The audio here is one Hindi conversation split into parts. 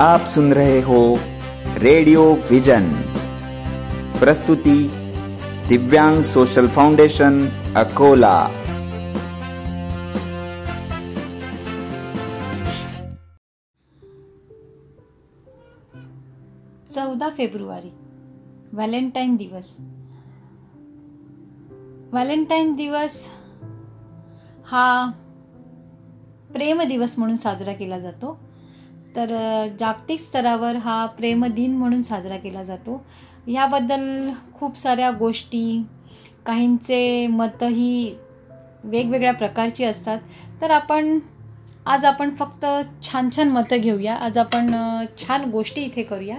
आप सुन रहे हो रेडियो विजन। प्रस्तुति दिव्यांग सोशल फाउंडेशन अकोला। चौदा फेब्रुवारी व्हॅलेंटाईन दिवस. व्हॅलेंटाईन दिवस हा प्रेम दिवस म्हणून साजरा केला जातो. तर जागतिक स्तरावर हा प्रेम दिन म्हणून साजरा केला जातो. ह्याबद्दल खूप साऱ्या गोष्टी काहींचे मतही वेगवेगळ्या प्रकारची असतात. तर आपण आज आपण फक्त छान छान मतं घेऊया. आज आपण छान गोष्टी इथे करूया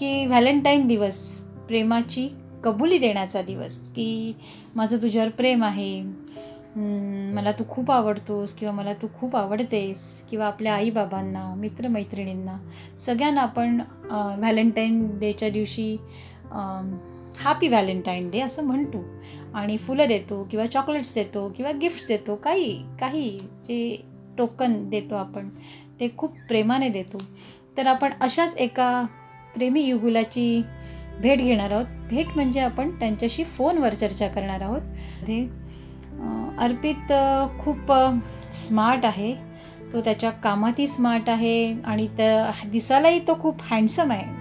की व्हॅलेंटाईन दिवस प्रेमाची कबुली देण्याचा दिवस की माझं तुझ्यावर प्रेम आहे मला तू खूप आवडतोस किंवा मला तू खूप आवडतेस किंवा आपल्या आईबाबांना मित्रमैत्रिणींना सगळ्यांना आपण व्हॅलेंटाईन डेच्या दिवशी हॅपी व्हॅलेंटाईन डे असं म्हणतो. आणि फुलं देतो किंवा चॉकलेट्स देतो किंवा गिफ्ट्स देतो काही काही जे टोकन देतो आपण ते खूप प्रेमाने देतो. तर आपण अशाच एका प्रेमी युगुलाची भेट घेणार आहोत. भेट म्हणजे आपण त्यांच्याशी फोनवर चर्चा करणार आहोत. अर्पित खूप स्मार्ट आहे. तो त्याच्या कामातही स्मार्ट आहे आणि त्या दिसायलाही तो खूप हँडसम आहे.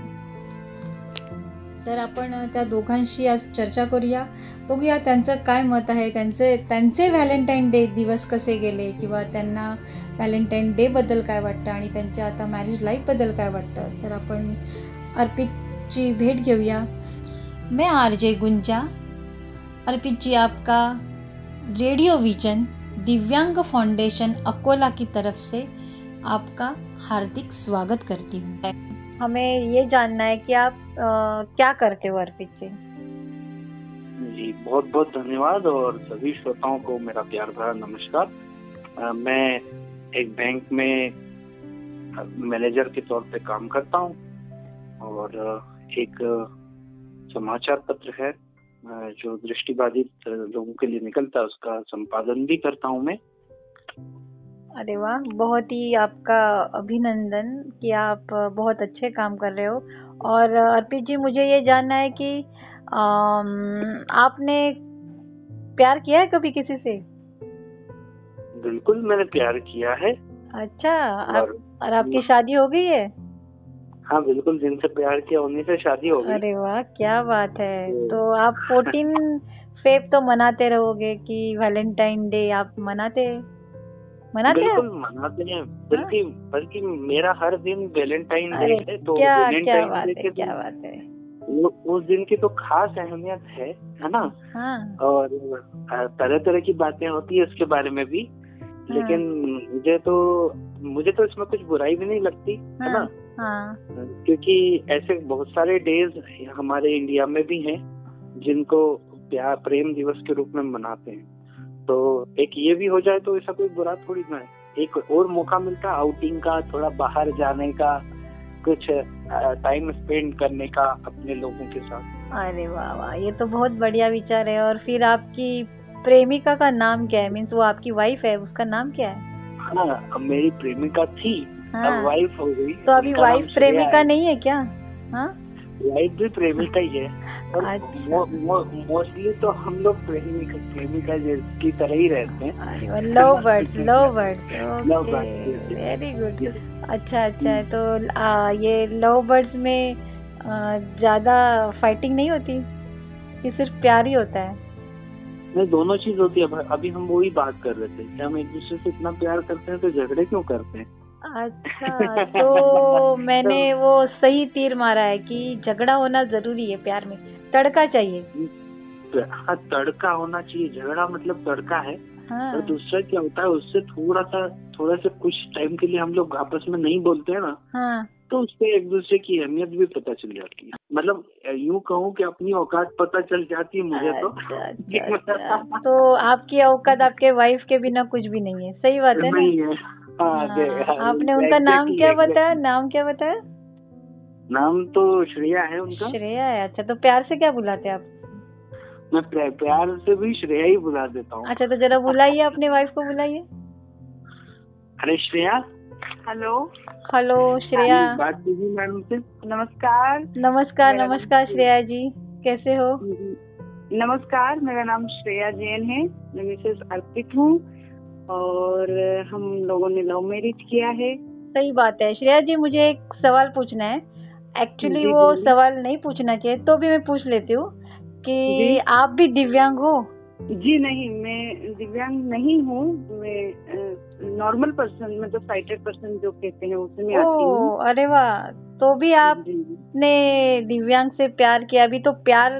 तर आपण त्या दोघांशी आज चर्चा करूया. बघूया त्यांचं काय मत आहे. त्यांचे त्यांचे व्हॅलेंटाईन डे दिवस कसे गेले किंवा त्यांना व्हॅलेंटाईन डेबद्दल काय वाटतं आणि त्यांच्या आता मॅरेज लाईफबद्दल काय वाटतं. तर आपण अर्पितची भेट घेऊया. मैं आर जे गुंजा. अर्पित जी आपका radio vision Divyang foundation Akola की तरफ़ से आपका हार्दिक स्वागत करती हूँ। हमें ये जानना है कि आप अ, क्या करते हो अर्पित जी? जी बहुत बहुत धन्यवाद और सभी श्रोताओं को मेरा प्यार भरा नमस्कार। मैं एक बैंक में मैनेजर के तौर पे काम करता हूँ और एक समाचार पत्र है। जो दृष्टिबाधित लोगों के लिए निकलता है उसका संपादन भी करता हूँ मैं। अरे वाह! बहुत ही आपका अभिनंदन कि आप बहुत अच्छे काम कर रहे हो। और अर्पित जी मुझे ये जानना है कि आपने प्यार किया है कभी किसी से? बिल्कुल मैंने प्यार किया है। अच्छा आप, और और आपकी शादी हो गई है? हाँ बिल्कुल जिनसे प्यार किया उन्हीं से शादी हो गई। अरे वाह क्या बात है। तो- आप फोर्टीन फेब तो मनाते रहोगे कि वैलेंटाइन डे आप मनाते मनाते हैं बिल्कुल मनाते हैं। बल्कि बल्कि मेरा हर दिन वैलेंटाइन डे है तो क्या क्या बात है क्या बात है। उस दिन की तो खास अहमियत है है ना? हाँ। और तरह तरह की बातें होती है उसके बारे में भी हाँ। लेकिन मुझे तो मुझे तो इसमें कुछ बुराई भी नहीं लगती है। ना? हाँ। क्योंकि ऐसे बहुत सारे डेज़ हमारे इंडिया में भी हैं जिनको प्यार प्रेम दिवस के रूप में मनाते हैं। तो एक ये भी हो जाए तो ऐसा कोई बुरा थोड़ी ना है। एक और मौका मिलता है आउटिंग का थोड़ा बाहर जाने का कुछ टाइम स्पेंड करने का अपने लोगों के साथ। अरे वाह वाह ये तो बहुत बढ़िया विचार है। और फिर आपकी प्रेमिका का नाम क्या है? मीन्स वो आपकी वाइफ है उसका नाम क्या है? हाँ मेरी प्रेमिका थी हाँ। अब वाइफ हो गई तो अभी वाइफ प्रेमिका नहीं है क्या? हाँ? वाइफ भी प्रेमिका ही है। और अच्छा। मोस्टली तो हम लोग प्रेमिका प्रेमिका की तरह ही रहते हैं। Love birds love yes. Very good अच्छा अच्छा तो आ, ये लव बर्ड्स में ज़्यादा फाइटिंग नहीं होती? कि सिर्फ़ प्यार ही होता है? नहीं दोनों चीज़ होती है अभी हम वही बात कर रहे थे कि हम एक दूसरे से इतना प्यार करते हैं तो झगड़े क्यों करते हैं? अच्छा तो मैंने वो सही तीर मारा है कि झगड़ा होना ज़रूरी है प्यार में। तड़का चाहिए। हाँ तड़का होना चाहिए। झगड़ा मतलब तड़का है। हाँ। और दूसरा क्या होता है उससे थोड़ा सा थोड़ा सा कुछ टाइम के लिए हम लोग आपस में नहीं बोलते हैं ना हाँ। तो उससे एक दूसरे की अहमियत भी पता चल जाती है। मतलब यूँ कहूँ कि अपनी औकात पता चल जाती है मुझे तो। अच्छा, अच्छा, अच्छा। तो आपकी औकात आपके वाइफ के बिना कुछ भी नहीं है। सही बात है नहीं है। हाँ, हाँ, हाँ, आपने उनका नाम क्या बताया? नाम क्या बताया? नाम तो श्रेया है उनका। श्रेया है अच्छा तो प्यार से क्या बुलाते आप? मैं प्यार से भी श्रेया ही बुला देता हूँ। अच्छा तो जरा बुलाइए अपने वाइफ को बुलाइए। अरे श्रेया? हेलो। हेलो श्रेया। बात कीजिए मैडम से। नमस्कार। नमस्कार नमस्कार श्रेया जी। कैसे हो? नमस्कार मेरा नाम श्रेया जैन है। मैं मिसेस अर्पित हूँ। और हम लोगों ने लव मैरिज किया है। सही बात है। श्रेया जी मुझे एक सवाल पूछना है। एक्चुअली वो। सवाल नहीं पूछना चाहिए तो भी मैं पूछ लेती हूँ कि आप भी दिव्यांग हो? जी नहीं मैं दिव्यांग नहीं हूँ। मैं नॉर्मल पर्सन मतलब साइटेड पर्सन जो कहते हैं उसमें आती हूँ। अरे वाह! तो भी आपने दिव्यांग से प्यार किया। अभी तो प्यार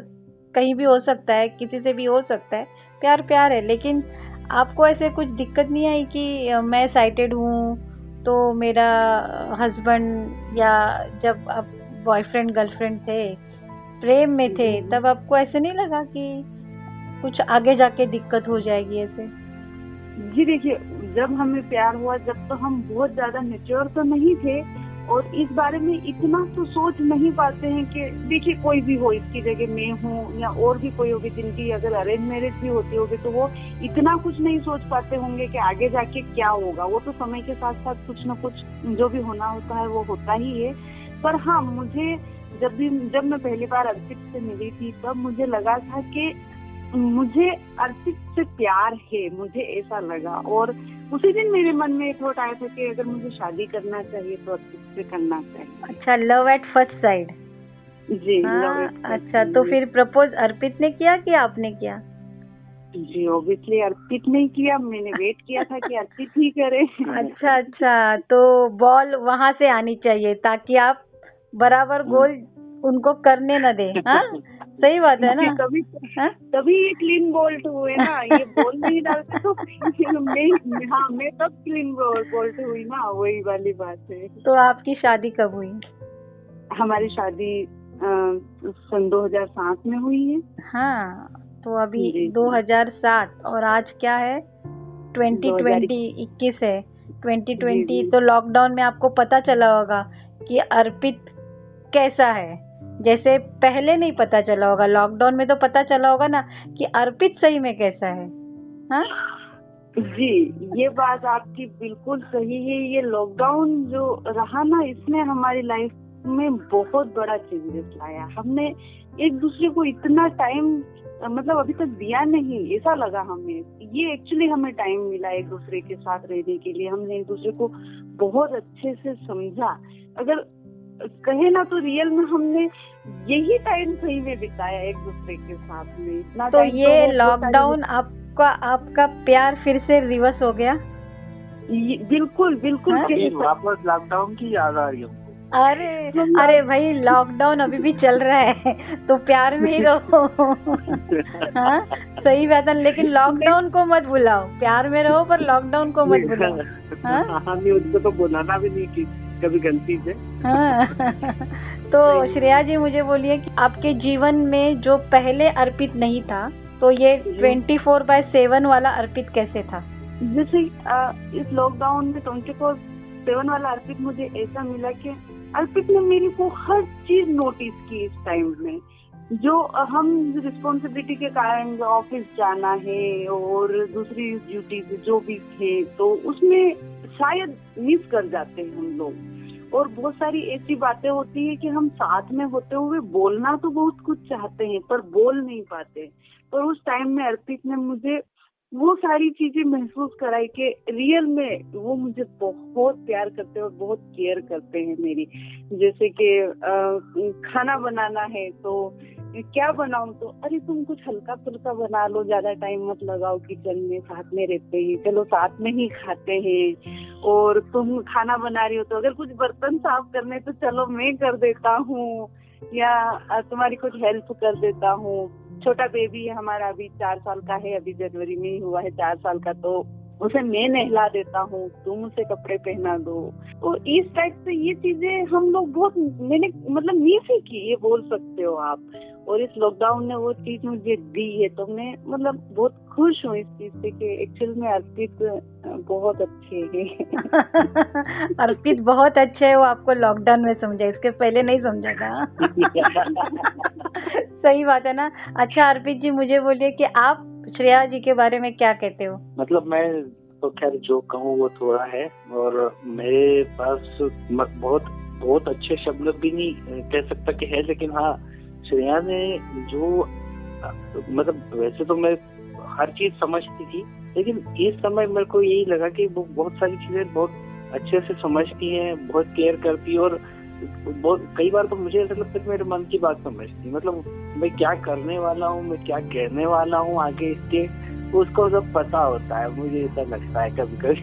कहीं भी हो सकता है किसी से भी हो सकता है। प्यार प्यार है लेकिन आपको ऐसे कुछ दिक्कत नहीं आई कि मैं साइटेड हूँ तो मेरा हस्बैंड या जब आप बॉयफ्रेंड गर्लफ्रेंड थे प्रेम में थे तब आपको ऐसे नहीं लगा कि कुछ आगे जाके दिक्कत हो जाएगी ऐसे? जी देखिए जब हमें प्यार हुआ जब तो हम बहुत ज़्यादा मेच्योर तो नहीं थे और इस बारे में इतना तो सोच नहीं पाते हैं कि, देखिए, कोई भी हो, इसकी जगह मैं हूँ या और भी कोई होगी, जिनकी अगर अरेंज मैरिज भी होती होगी तो वो इतना कुछ नहीं सोच पाते होंगे कि आगे जाके क्या होगा। वो तो समय के साथ साथ कुछ न कुछ, जो भी होना होता है, वो होता ही है। पर हाँ मुझे जब भी, जब मैं पहली बार अर्पित से मिली थी, तब मुझे लगा था कि मुझे अर्पित से प्यार है, मुझे ऐसा लगा। और उसी दिन मेरे मन में एक थॉट आया था कि अगर मुझे शादी करना चाहिए तो अर्पित से करना चाहिए? अच्छा लव एट फ़र्स्ट साइड जी हाँ अच्छा तो फिर प्रपोज अर्पित ने किया कि आपने किया? जी ऑब्वियसली अर्पित नहीं किया मैंने वेट किया था कि अर्पित ही करे। अच्छा अच्छा तो बॉल वहाँ से आनी चाहिए ताकि आप बराबर गोल उनको करने न दे हाँ? सही बात है ना? कभी हाँ? तभी ये क्लीन बोल्ट हुए ना ये बॉल नहीं डालते तो मैं हाँ मैं तब क्लीन बोल्ट हुई ना वही वाली बात है। तो आपकी शादी कब हुई? हमारी शादी सन 2007 में हुई है। हाँ तो अभी जी, जी। 2007 और आज क्या है? 2020 21 है। 2020 जी, जी। तो लॉकडाउन में आपको पता चला होगा कि अर्पित कैसा है। जैसे पहले नहीं पता चला होगा लॉकडाउन में तो पता चला होगा ना कि अर्पित सही में कैसा है हाँ? जी, ये बात आपकी बिल्कुल सही है। ये लॉकडाउन जो रहा ना, इसने हमारी लाइफ में बहुत बड़ा चेंजेस लाया। हमने एक दूसरे को इतना टाइम मतलब अभी तक दिया नहीं, ऐसा लगा हमें। ये एक्चुअली हमें टाइम मिला एक दूसरे के साथ रहने के लिए। हमने एक दूसरे को बहुत अच्छे से समझा। अगर कहे ना तो रियल में हमने यही टाइम सही में बिताया एक दूसरे के साथ में। इतना तो ये बहुत लॉकडाउन आपका आपका प्यार फिर से रिवर्स हो गया? बिल्कुल बिल्कुल हाँ? वापस लॉकडाउन की याद आ रही है हमको। अरे अरे भाई लॉकडाउन अभी भी चल रहा है तो प्यार में ही रहो। हाँ? सही बात है लेकिन लॉकडाउन को मत बुलाओ। प्यार में रहो पर लॉकडाउन को मत बुलाओ। हाँ? हाँ नहीं उसको तो बुलाना भी नहीं की कभी गलती से। हाँ। तो श्रेया जी मुझे बोलिए कि आपके जीवन में जो पहले अर्पित नहीं था तो ये ट्वेंटी फोर बाय सेवन वाला अर्पित कैसे था? जैसे इस लॉकडाउन में ट्वेंटी फोर सेवन वाला अर्पित मुझे ऐसा मिला कि अर्पित ने मेरी को हर चीज़ नोटिस की इस टाइम में। जो हम रिस्पॉन्सिबिलिटी के कारण ऑफ़िस जाना है और दूसरी ड्यूटीज़ जो भी थे तो उसमें शायद मिस कर जाते हैं हम लोग। और बहुत सारी ऐसी बातें होती है कि हम साथ में होते हुए बोलना तो बहुत कुछ चाहते हैं, पर बोल नहीं पाते। पर उस टाइम में अर्पित ने मुझे वो सारी चीज़ें महसूस कराई कि रियल में वो मुझे बहुत प्यार करते हैं और बहुत केयर करते हैं मेरी। जैसे कि खाना बनाना है तो क्या बनाऊँ तो? अरे, तुम कुछ हल्का फुल्का बना लो, ज़्यादा टाइम मत लगाओ किचन में, साथ में रहते हैं। चलो, साथ में ही खाते हैं। और तुम खाना बना रही हो तो अगर कुछ बर्तन साफ़ करने तो चलो, मैं कर देता हूँ। या तुम्हारी कुछ हेल्प कर देता हूँ। छोटा बेबी हमारा अभी चार साल का है, अभी जनवरी में ही हुआ है, चार साल का तो उसे मैं नहला देता हूँ तुम उसे कपड़े पहना दो। तो इस टाइप से ये चीज़ें हम लोग बहुत मैंने मतलब मिस ही की ये बोल सकते हो आप। और इस लॉकडाउन ने वो चीज़ मुझे दी है तो मैं मतलब बहुत खुश हूँ इस चीज़ से कि एक्चुअल में अर्पित बहुत अच्छे है। अर्पित बहुत अच्छे है वो आपको लॉकडाउन में समझा इसके पहले नहीं समझा था। सही बात है ना? अच्छा अर्पित जी मुझे बोलिए कि आप श्रेया जी के बारे में क्या कहते हो? मतलब मैं तो खैर जो कहूँ वो थोड़ा है और मेरे पास बहुत बहुत अच्छे शब्द भी नहीं कह सकता कि है, लेकिन हाँ श्रेया ने जो मतलब वैसे तो मैं हर चीज़ समझती थी, लेकिन इस समय मेरे को यही लगा कि वो बहुत सारी चीज़ें बहुत अच्छे से समझती है, बहुत केयर करती है और बहुत कई बार तो मुझे ऐसा लगता है मेरे मन की बात समझती है मतलब मैं क्या करने वाला हूँ मैं क्या कहने वाला हूँ आगे इसके उसको सब पता होता है मुझे ऐसा लगता है कभी कभी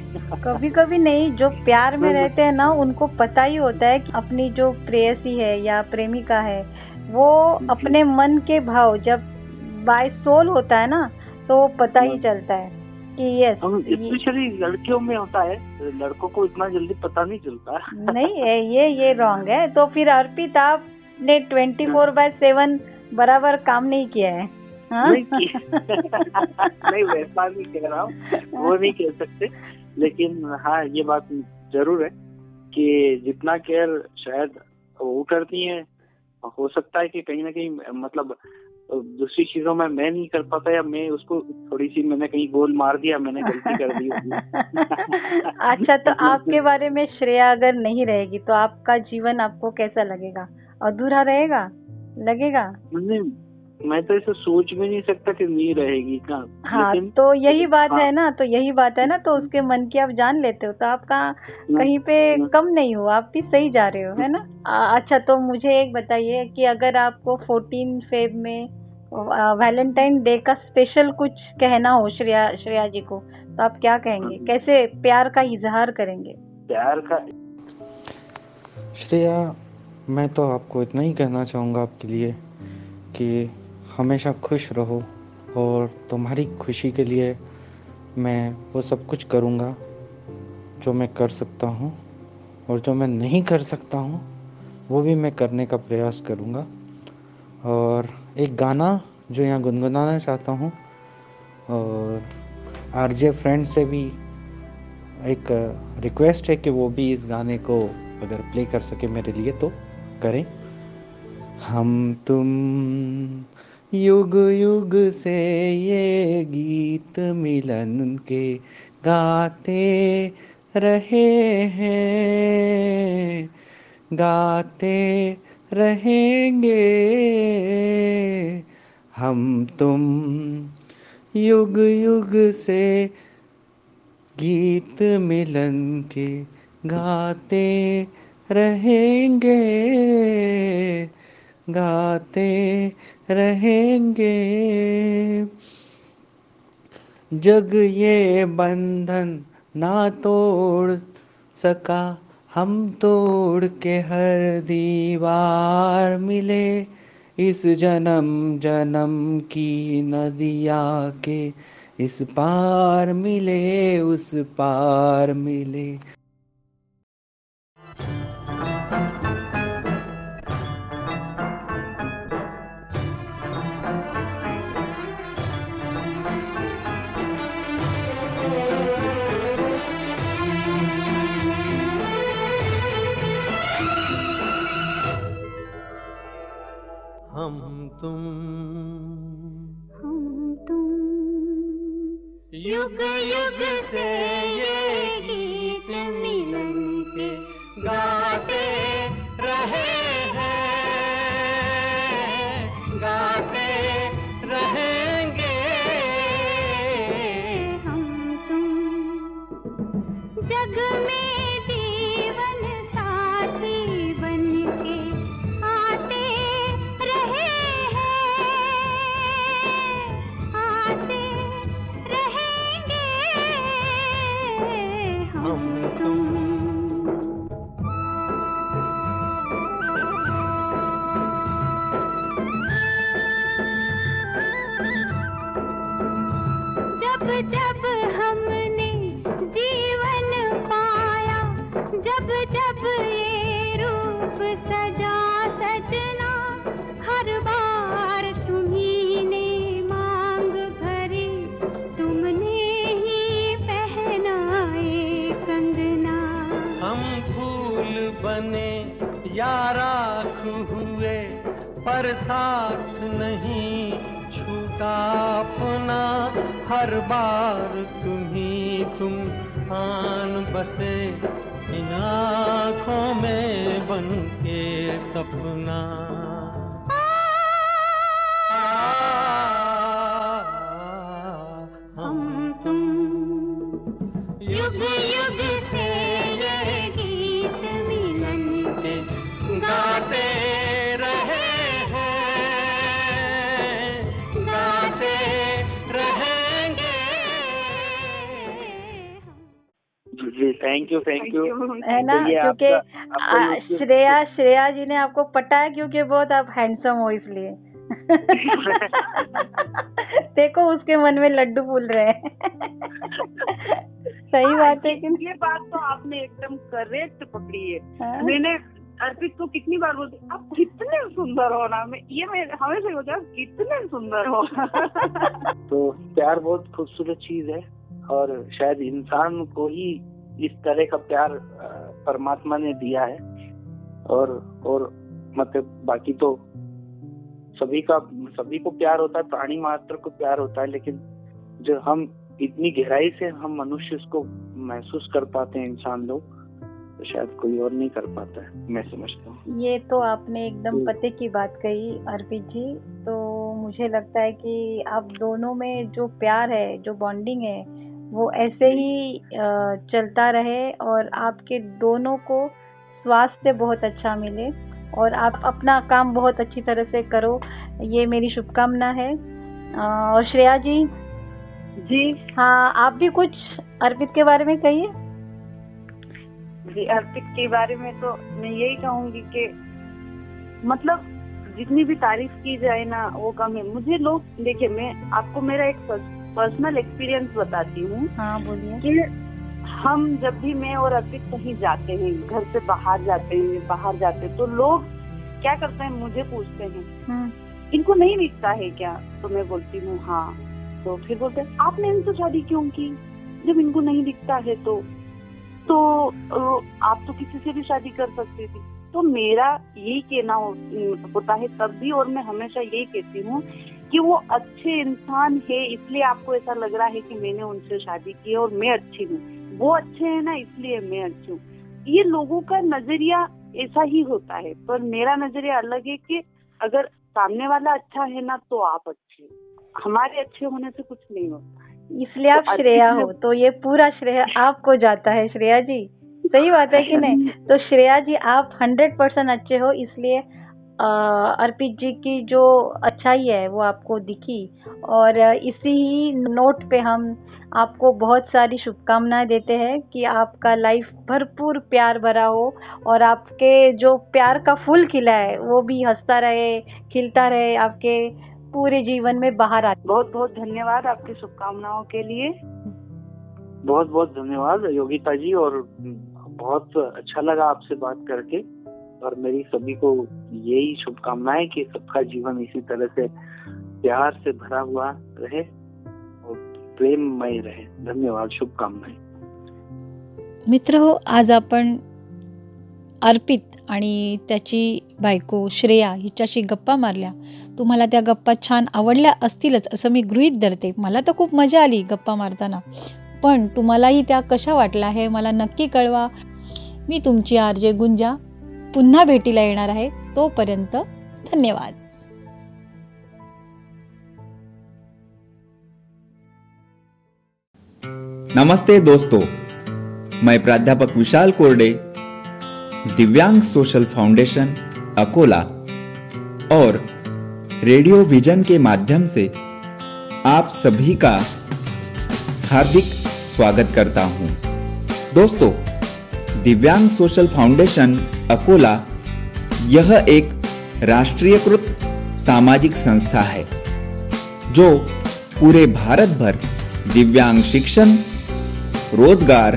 कभी कभी नहीं जो प्यार में। रहते हैं ना उनको पता ही होता है कि अपनी जो प्रेयसी है या प्रेमिका है वो अपने मन के भाव जब बाय सोल होता है ना तो वो पता ही हम्म। चलता है कि यस हम स्पेशली लड़कियों में होता है लड़कों को इतना जल्दी पता नहीं चलता। नहीं ये ये रॉन्ग है। तो फिर अर्पित आपने ट्वेंटी फोर बाय सेवन बराबर काम नहीं किया है हाँ? नहीं नहीं वैसा नहीं कह रहा हूँ। वो नहीं कह सकते। लेकिन हाँ ये बात ज़रूर है कि जितना केयर शायद वो करती है हो सकता है कि कहीं ना कहीं मतलब दूसरी चीज़ों में मैं नहीं कर पाता या मैं उसको थोड़ी सी मैंने कहीं गोल मार दिया मैंने गलती कर दी अच्छा तो आपके बारे में श्रेया अगर नहीं रहेगी तो आपका जीवन आपको कैसा लगेगा? अधूरा रहेगा? लगेगा? नहीं मैं तो ऐसे सोच भी नहीं सकता कि नहीं रहेगी का हाँ लेकिन तो यही बात हाँ। है ना तो यही बात है ना तो उसके मन की आप जान लेते हो तो आप कहाँ कहीं पे। कम नहीं हो आप भी सही जा रहे हो है ना आ, अच्छा तो मुझे एक बताइए कि अगर आपको फोर्टीन फेब में वैलेंटाइन डे का स्पेशल कुछ कहना हो श्रेया श्रेया जी को तो आप क्या कहेंगे हम्म। कैसे प्यार का इजहार करेंगे प्यार का श्रेया मैं तो आपको इतना ही कहना चाहूँगा आपके लिए कि हमेशा खुश रहो और तुम्हारी खुशी के लिए मैं वो सब कुछ करूँगा जो मैं कर सकता हूँ और जो मैं नहीं कर सकता हूँ, वो भी मैं करने का प्रयास करूँगा। और एक गाना जो यहाँ गुनगुनाना चाहता हूँ, और आरजे फ्रेंड से भी एक रिक्वेस्ट है कि वो भी इस गाने को अगर प्ले कर सके मेरे लिए तो करें। हम तुम युग युग से ये गीत मिलन के गाते रहे हैं। गाते रहेंगे। हम तुम युग युग से गीत मिलन के गाते रहेंगे। गाते रहेंगे। जग ये बंधन ना तोड़ सका, हम तोड़ के हर दीवार मिले। इस जन्म जन्म की नदिया के इस पार मिले, उस पार मिले। तुम। हम तुम। युग युग से साथ नहीं छूटा अपना, हर बार तुम्ही तुम आन बसे, इन आँखों में बन के सपना। थैंक यू थैंक यू है ना? क्योंकि श्रेया श्रेया जी ने आपको पटाया क्योंकि बहुत आप हैंडसम हो इसलिए। देखो उसके मन में लड्डू फूल रहे हैं। सही बात है। कि ये बात तो आपने एकदम करेक्ट पकड़ी है। हाँ? मैंने अर्पित को कितनी बार बोलती आप कितने सुंदर हो ना? मैं ये मैं हमेशा होता है कितने सुंदर हो तो प्यार बहुत खूबसूरत चीज़ है और शायद इंसान को ही इस तरह का प्यार परमात्मा ने दिया है। और और मतलब बाकी तो सभी का सभी को प्यार होता है प्राणी मात्र को प्यार होता है लेकिन जो हम इतनी गहराई से हम मनुष्य उसको महसूस कर पाते हैं इंसान लोग तो शायद कोई और नहीं कर पाता है मैं समझता हूँ। ये तो आपने एकदम। पते की बात कही अर्पित जी। तो मुझे लगता है कि आप दोनों में जो प्यार है जो बॉन्डिंग है वो ऐसे ही चलता रहे और आपके दोनों को स्वास्थ्य बहुत अच्छा मिले और आप अपना काम बहुत अच्छी तरह से करो। ये मेरी शुभकामना है। और श्रेया जी? जी। हाँ आप भी कुछ अर्पित के बारे में कहिए। जी अर्पित के बारे में तो मैं यही कहूँगी कि मतलब जितनी भी तारीफ़ की जाए ना वो कम है। मुझे लोग देखिए मैं आपको मेरा एक पर्सनल एक्सपीरियंस बताती हूँ हाँ बोलिए। कि हम जब भी मैं और अर्पित कहीं जाते हैं घर से बाहर जाते हैं बाहर जाते हैं तो लोग क्या करते हैं मुझे पूछते हैं। हम्म, इनको नहीं दिखता है क्या? तो मैं बोलती हूँ हाँ। तो फिर बोलते हैं आपने इनसे शादी क्यों की? जब इनको नहीं दिखता है तो। तो आप तो किसी से भी शादी कर सकती थी। तो मेरा यही कहना हो, होता है तब भी और मैं हमेशा यही कहती हूँ कि वो अच्छे इंसान है इसलिए आपको ऐसा लग रहा है कि मैंने उनसे शादी की है और मैं अच्छी हूँ। वो अच्छे हैं ना इसलिए मैं अच्छी हूँ। ये लोगों का नज़रिया ऐसा ही होता है पर मेरा नज़रिया अलग है कि अगर सामने वाला अच्छा है ना तो आप अच्छे हो। हमारे अच्छे होने से कुछ नहीं होता। इसलिए आप तो श्रेया हो तो ये पूरा श्रेय आपको जाता है श्रेया जी। सही बात है कि नहीं? तो श्रेया जी आप हंड्रेड परसेंट अच्छे हो इसलिए अर्पित जी की जो अच्छाई है, वो आपको दिखी। और इसी ही नोट पे हम आपको बहुत सारी शुभकामनाएँ देते हैं कि आपका लाइफ भरपूर प्यार भरा हो और आपके जो प्यार का फूल खिला है, वो भी हंसता रहे, खिलता रहे, आपके पूरे जीवन में बाहर आ बहुत बहुत धन्यवाद आपकी शुभकामनाओं के लिए। बहुत बहुत धन्यवाद योगिता जी और बहुत अच्छा लगा आपसे बात करके। और मेरी सभी को यही शुभकामनाएं कि सबका जीवन इसी तरह से प्यार से भरा हुआ रहे और प्रेममय रहे। धन्यवाद शुभकामनाएं। मित्र हो आज आपण अर्पित आणि त्याची बायको श्रेया हिच्याशी गप्पा मारल्या. तुम्हाला त्या गप्पा छान आवडल्या असतीलच असं मी गृहीत धरते. मला तर खूप मजा आली गप्पा मारताना. पण तुम्हालाही त्या कशा वाटल्या हे मला नक्की कळवा. मी तुमची आर जे गुंजा. पुन्हा भेटीला येणार आहे तोपर्यंत धन्यवाद. नमस्ते दोस्तों, मैं प्राध्यापक विशाल कोरडे, दिव्यांग सोशल फाउंडेशन, अकोला, और रेडियो विजन के माध्यम से आप सभी का हार्दिक स्वागत करता हूँ। दोस्तों, दिव्यांग सोशल फाउंडेशन अकोला, यह एक राष्ट्रीयकृत सामाजिक संस्था है, जो पूरे भारत भर दिव्यांग शिक्षण, रोज़गार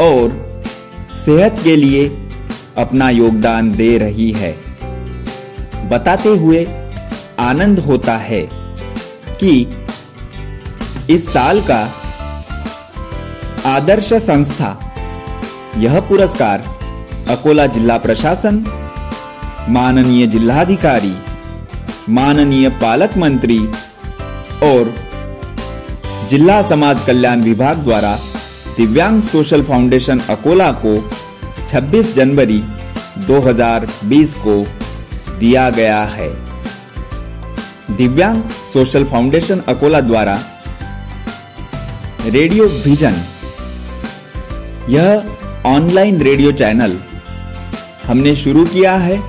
और सेहत के लिए अपना योगदान दे रही है। बताते हुए आनंद होता है कि इस साल का आदर्श संस्था यह पुरस्कार अकोला जिला प्रशासन, माननीय जिलाधिकारी माननीय पालक मंत्री और जिला समाज कल्याण विभाग द्वारा दिव्यांग सोशल फाउंडेशन अकोला को 26 जनवरी 2020 को दिया गया है। दिव्यांग सोशल फाउंडेशन अकोला द्वारा रेडियो विजन, यह ऑनलाइन रेडियो चैनल हमने शुरू किया है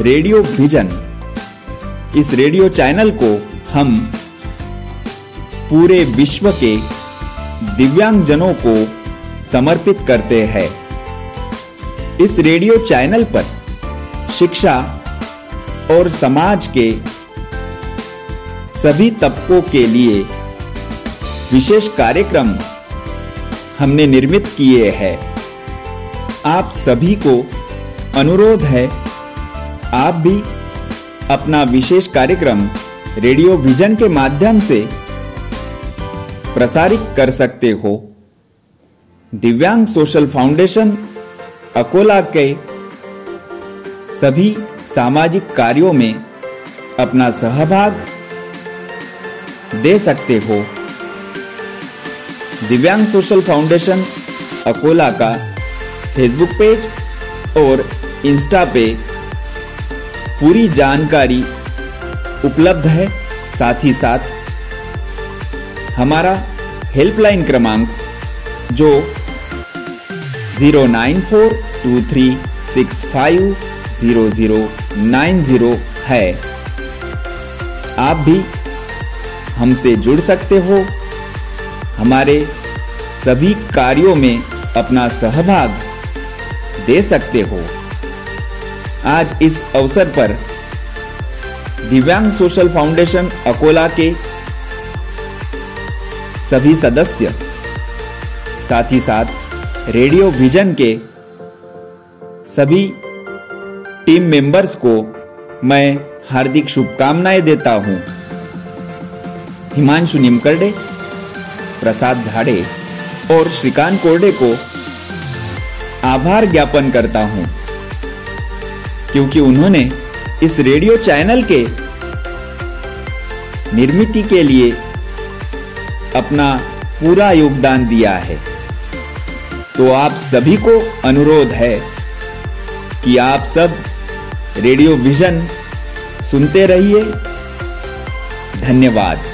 रेडियो विजन। इस रेडियो चैनल को हम पूरे विश्व के दिव्यांगजनों को समर्पित करते हैं। इस रेडियो चैनल पर शिक्षा और समाज के सभी तबकों के लिए विशेष कार्यक्रम हमने निर्मित किए हैं। आप सभी को अनुरोध है, आप भी अपना विशेष कार्यक्रम रेडियो विजन के माध्यम से प्रसारित कर सकते हो। दिव्यांग सोशल फाउंडेशन, अकोला के सभी सामाजिक कार्यों में अपना सहभाग दे सकते हो। दिव्यांग सोशल फाउंडेशन, अकोला का फेसबुक पेज और इंस्टा पे पूरी जानकारी उपलब्ध है। साथ ही साथ हमारा हेल्पलाइन क्रमांक जो zero nine four two three six five zero zero nine zero है। आप भी हमसे जुड़ सकते हो। हमारे सभी कार्यों में अपना सहभाग दे सकते हो। आज इस अवसर पर दिव्यांग सोशल फाउंडेशन अकोला के सभी सदस्य, साथ ही साथ रेडियो विजन के सभी टीम मेंबर्स को मैं हार्दिक शुभकामनाएँ देता हूँ। हिमांशु निमकरडे, प्रसाद झाड़े और श्रीकांत कोरडे को आभार ज्ञापन करता हूँ, क्योंकि उन्होंने इस रेडियो चैनल के निर्मिति के लिए अपना पूरा योगदान दिया है। तो आप सभी को अनुरोध है कि आप सब रेडियो विजन सुनते रहिए। धन्यवाद।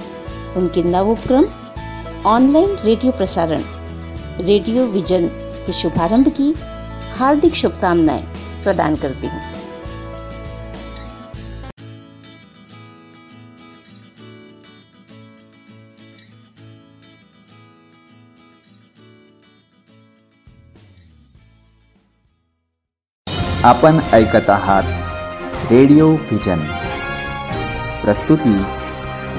उनके नवोपक्रम ऑनलाइन रेडियो प्रसारण, रेडियो विजन के शुभारंभ की हार्दिक शुभकामनाएँ प्रदान करती हूँ। आपण ऐकत आहात रेडिओ व्हिजन प्रस्तुती